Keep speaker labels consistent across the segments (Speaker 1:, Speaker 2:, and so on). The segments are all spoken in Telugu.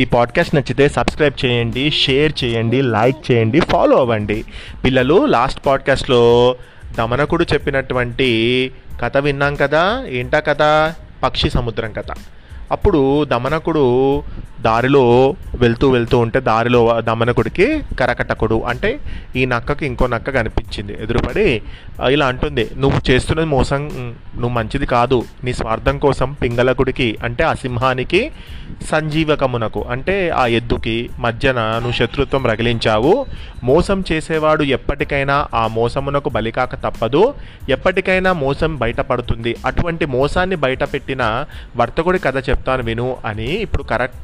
Speaker 1: ఈ పాడ్కాస్ట్ నచ్చితే సబ్స్క్రైబ్ చేయండి షేర్ చేయండి లైక్ చేయండి ఫాలో అవ్వండి. పిల్లలు లాస్ట్ పాడ్కాస్ట్లో దమనకుడు చెప్పినటువంటి కథ విన్నాం కదా? ఏంటా కథ? పక్షి సముద్రం కథ. అప్పుడు దమనకుడు దారిలో వెళ్తూ వెళ్తూ ఉంటే దారిలో దమనకుడికి కరకటకుడు. అంటే ఈ నక్కకి ఇంకో నక్క కనిపించింది. ఎదురుపడి ఇలా అంటుంది నువ్వు చేస్తున్నది మోసం నువ్వు మంచిది కాదు. నీ స్వార్థం కోసం పింగళకుడికి అంటే ఆ సింహానికి సంజీవకమునకు అంటే ఆ ఎద్దుకి మధ్యన నువ్వు శత్రుత్వం రగిలించావు. మోసం చేసేవాడు ఎప్పటికైనా ఆ మోసమునకు బలికాక తప్పదు. ఎప్పటికైనా మోసం బయటపడుతుంది. అటువంటి మోసాన్ని బయటపెట్టిన వర్తకుడి కథ చెప్తాను విను అని ఇప్పుడు కరెక్ట్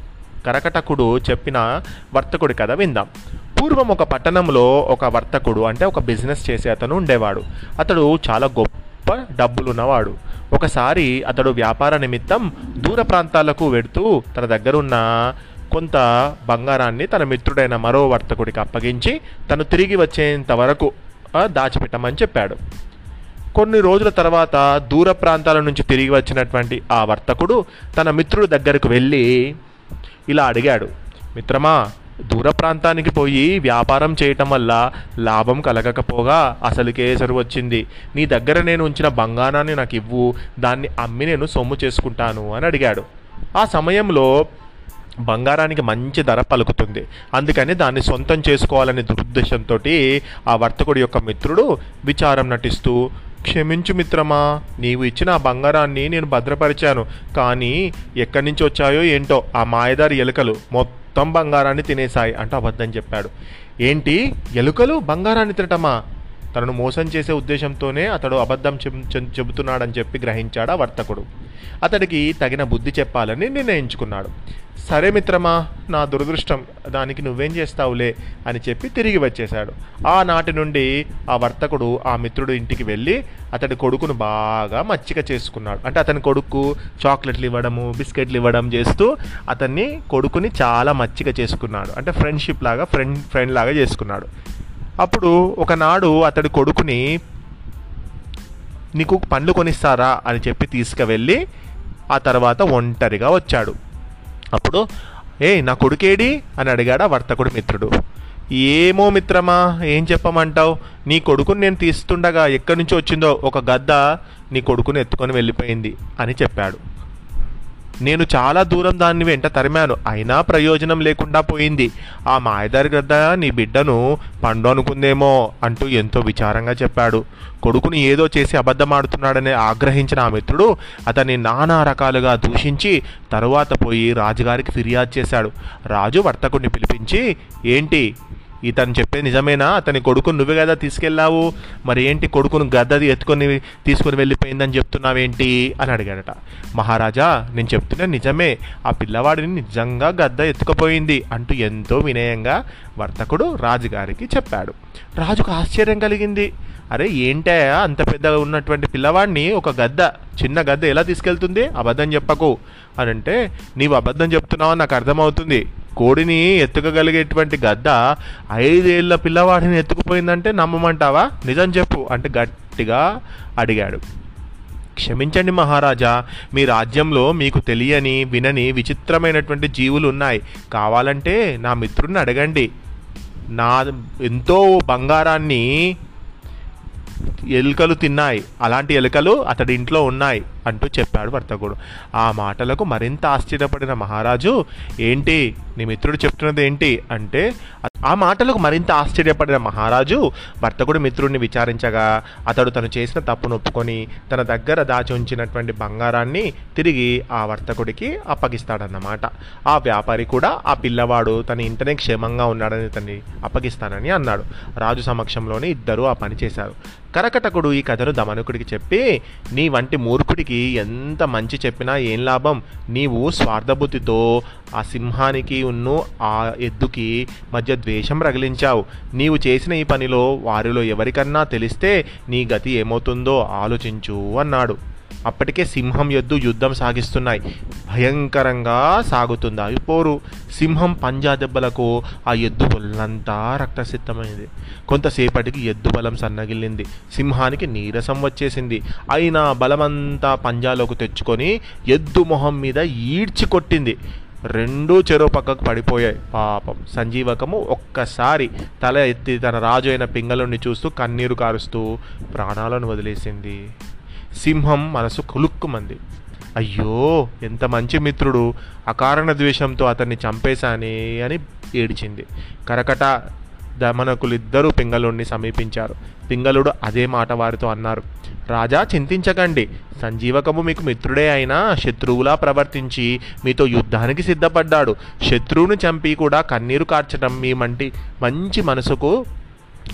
Speaker 1: కరకటకుడు చెప్పిన వర్తకుడి కథ విందాం. పూర్వం ఒక పట్టణంలో ఒక వర్తకుడు అంటే ఒక బిజినెస్ చేసే అతను ఉండేవాడు. అతడు చాలా గొప్ప డబ్బులున్నవాడు. ఒకసారి అతడు వ్యాపార నిమిత్తం దూర ప్రాంతాలకు వెడుతూ తన దగ్గర ఉన్న కొంత బంగారాన్ని తన మిత్రుడైన మరో వర్తకుడికి అప్పగించి తను తిరిగి వచ్చేంత వరకు దాచిపెట్టమని చెప్పాడు. కొన్ని రోజుల తర్వాత దూర ప్రాంతాల నుంచి తిరిగి వచ్చినటువంటి ఆ వర్తకుడు తన మిత్రుడి దగ్గరకు వెళ్ళి ఇలా అడిగాడు. మిత్రమా దూర ప్రాంతానికి పోయి వ్యాపారం చేయటం వల్ల లాభం కలగకపోగా అసలుకే ఎసరు వచ్చింది. నీ దగ్గర నేను ఉంచిన బంగారాన్ని నాకు ఇవ్వు దాన్ని అమ్మి నేను సొమ్ము చేసుకుంటాను అని అడిగాడు. ఆ సమయంలో బంగారానికి మంచి ధర పలుకుతుంది. అందుకని దాన్ని సొంతం చేసుకోవాలనే దురుద్దేశంతో ఆ వర్తకుడి యొక్క మిత్రుడు విచారం నటిస్తూ క్షమించు మిత్రమా నీవు ఇచ్చిన ఆ బంగారాన్ని నేను భద్రపరిచాను. కానీ ఎక్కడి నుంచి వచ్చాయో ఏంటో ఆ మాయదారి ఎలుకలు మొత్తం బంగారాన్ని తినేశాయి అంటూ అబద్ధం చెప్పాడు. ఏంటి? ఎలుకలు బంగారాన్ని తినటమా? తనను మోసం చేసే ఉద్దేశంతోనే అతడు అబద్ధం చెబుతున్నాడని చెప్పి గ్రహించాడు ఆ వర్తకుడు. అతడికి తగిన బుద్ధి చెప్పాలని నిర్ణయించుకున్నాడు. సరే మిత్రమా నా దురదృష్టం దానికి నువ్వేం చేస్తావులే అని చెప్పి తిరిగి వచ్చేశాడు. ఆనాటి నుండి ఆ వర్తకుడు ఆ మిత్రుడు ఇంటికి వెళ్ళి అతడి కొడుకును బాగా మచ్చిక చేసుకున్నాడు. అంటే అతని కొడుకు చాక్లెట్లు ఇవ్వడము బిస్కెట్లు ఇవ్వడం చేస్తూ అతన్ని కొడుకుని చాలా మచ్చిక చేసుకున్నాడు. అంటే ఫ్రెండ్షిప్ లాగా ఫ్రెండ్ ఫ్రెండ్ లాగా చేసుకున్నాడు. అప్పుడు ఒకనాడు అతడి కొడుకుని నీకు పండ్లు కొనిస్తారా? అని చెప్పి తీసుకువెళ్ళి ఆ తర్వాత ఒంటరిగా వచ్చాడు. అప్పుడు ఏ నా కొడుకేడి? అని అడిగాడు ఆ వర్తకుడు మిత్రుడు. ఏమో మిత్రమా ఏం చెప్పమంటావు? నీ కొడుకుని నేను తీస్తుండగా ఎక్కడి నుంచి వచ్చిందో ఒక గద్ద నీ కొడుకుని ఎత్తుకొని వెళ్ళిపోయింది అని చెప్పాడు. నేను చాలా దూరం దాన్ని వెంట తరిమాను. అయినా ప్రయోజనం లేకుండా పోయింది. ఆ మాయదారి గద్ద నీ బిడ్డను పండు అనుకుందేమో అంటూ ఎంతో విచారంగా చెప్పాడు. కొడుకుని ఏదో చేసి అబద్ధమాడుతున్నాడని ఆగ్రహించిన ఆ మిత్రుడు అతన్ని నానా రకాలుగా దూషించి తరువాత పోయి రాజుగారికి ఫిర్యాదు చేశాడు. రాజు వర్తకుడిని పిలిపించి ఏంటి ఇతను చెప్పే నిజమేనా? అతని కొడుకు నువ్వే కదా తీసుకెళ్ళావు? మరి ఏంటి కొడుకును గద్దది ఎత్తుకొని తీసుకొని వెళ్ళిపోయిందని చెప్తున్నావేంటి? అని అడిగాడట. మహారాజా నేను చెప్తున్నా నిజమే. ఆ పిల్లవాడిని నిజంగా గద్ద ఎత్తుకుపోయింది అంటూ ఎంతో వినయంగా వర్తకుడు రాజుగారికి చెప్పాడు. రాజుకు ఆశ్చర్యం కలిగింది. అరే ఏంటే అంత పెద్దగా ఉన్నటువంటి పిల్లవాడిని ఒక గద్ద చిన్న గద్ద ఎలా తీసుకెళ్తుంది? అబద్ధం చెప్పకు. అని అంటే నీవు అబద్ధం చెప్తున్నావు నాకు అర్థమవుతుంది. కోడిని ఎత్తుకగలిగేటువంటి గద్ద ఐదేళ్ళ పిల్లవాడిని ఎత్తుకుపోయిందంటే నమ్మమంటావా? నిజం చెప్పు అంటే గట్టిగా అడిగాడు. క్షమించండి మహారాజా మీ రాజ్యంలో మీకు తెలియని వినని విచిత్రమైనటువంటి జీవులు ఉన్నాయి. కావాలంటే నా మిత్రుడిని అడగండి. నా ఎంతో బంగారాన్ని ఎలుకలు తిన్నాయి. అలాంటి ఎలుకలు అతడి ఇంట్లో ఉన్నాయి. అంటూ చెప్పాడు వర్తకుడు. ఆ మాటలకు మరింత ఆశ్చర్యపడిన మహారాజు ఏంటి? నీ మిత్రుడు చెప్తున్నది ఏంటి? అంటే ఆ మాటలకు మరింత ఆశ్చర్యపడిన మహారాజు వర్తకుడు మిత్రుడిని విచారించగా అతడు తను చేసిన తప్పును ఒప్పుకొని తన దగ్గర దాచి ఉంచినటువంటి బంగారాన్ని తిరిగి ఆ వర్తకుడికి అప్పగిస్తాడన్నమాట. ఆ వ్యాపారి కూడా ఆ పిల్లవాడు తన ఇంటనే క్షేమంగా ఉన్నాడని తన్ని అప్పగిస్తానని అన్నాడు. రాజు సమక్షంలోనే ఇద్దరూ ఆ పని చేశారు. కరకటకుడు ఈ కథను దమనుకుడికి చెప్పి నీ వంటి మూర్ఖుడికి ఎంత మంచి చెప్పినా ఏం లాభం? నీవు స్వార్థబుద్ధితో ఆ సింహానికి ఉన్ను ఆ ఎద్దుకి మధ్య ద్వేషం రగిలించావు. నీవు చేసిన ఈ పనిలో వారిలో ఎవరికన్నా తెలిస్తే నీ గతి ఏమవుతుందో ఆలోచించు అన్నాడు. అప్పటికే సింహం ఎద్దు యుద్ధం సాగిస్తున్నాయి. భయంకరంగా సాగుతుంది. అవి పోరు. సింహం పంజా దెబ్బలకు ఆ ఎద్దు ఒళ్ళంతా రక్తసిద్ధమైంది. కొంతసేపటికి ఎద్దు బలం సన్నగిల్లింది. సింహానికి నీరసం వచ్చేసింది. అయినా బలమంతా పంజాలోకి తెచ్చుకొని ఎద్దు మొహం మీద ఈడ్చి కొట్టింది. రెండూ చెరో పక్కకు పడిపోయాయి. పాపం. సంజీవకము ఒక్కసారి తల ఎత్తి తన రాజు అయిన పింగళుణ్ణి చూస్తూ కన్నీరు కారుస్తూ ప్రాణాలను వదిలేసింది. సింహం మనసు కులుక్కుమంది. అయ్యో ఎంత మంచి మిత్రుడు. అకారణ ద్వేషంతో అతన్ని చంపేశానే అని ఏడిచింది. కరకట దమనకులిద్దరూ పింగళుణ్ణి సమీపించారు. పింగళుడు అదే మాట వారితో అన్నారు. రాజా చింతించకండి. సంజీవకము మీకు మిత్రుడే అయినా శత్రువులా ప్రవర్తించి మీతో యుద్ధానికి సిద్ధపడ్డాడు. శత్రువును చంపి కూడా కన్నీరు కార్చడం మీ మంటి మంచి మనసుకు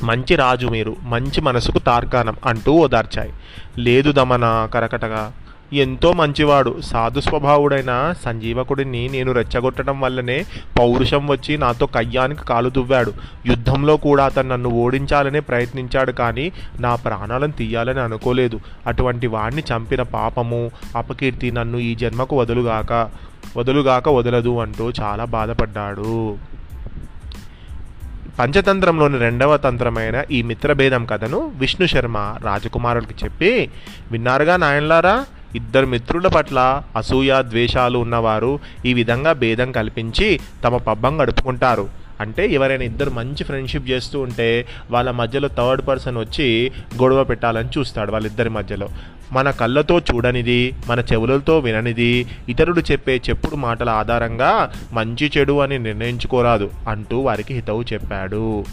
Speaker 1: మంచి రాజు మీరు మంచి మనసుకు తార్కాణం అంటూ ఓదార్చాయి. లేదు దమన కరకటగా ఎంతో మంచివాడు సాధు స్వభావుడైన సంజీవకుడిని నేను రెచ్చగొట్టడం వల్లనే పౌరుషం వచ్చి నాతో కయ్యానికి కాలు దువ్వాడు. యుద్ధంలో కూడా అతను నన్ను ఓడించాలనే ప్రయత్నించాడు కానీ నా ప్రాణాలను తీయాలని అనుకోలేదు. అటువంటి వాడిని చంపిన పాపము అపకీర్తి నన్ను ఈ జన్మకు వదులుగాక వదులుగాక వదలదు అంటూ చాలా బాధపడ్డాడు. పంచతంత్రంలోని రెండవ తంత్రమైన ఈ మిత్రభేదం కథను విష్ణు శర్మ రాజకుమారుడికి చెప్పి విన్నారుగా నాయనలారా? ఇద్దరు మిత్రుల పట్ల అసూయ ద్వేషాలు ఉన్నవారు ఈ విధంగా భేదం కల్పించి తమ పబ్బం గడుపుకుంటారు. అంటే ఎవరైనా ఇద్దరు మంచి ఫ్రెండ్షిప్ చేస్తూ ఉంటే వాళ్ళ మధ్యలో థర్డ్ పర్సన్ వచ్చి గొడవ పెట్టాలని చూస్తాడు వాళ్ళిద్దరి మధ్యలో. మన కళ్ళతో చూడనిది మన చెవులతో విననిది ఇతరులు చెప్పే చెప్పుడు మాటల ఆధారంగా మంచి చెడు అని నిర్ణయించుకోరాదు అంటూ వారికి హితవు చెప్పాడు.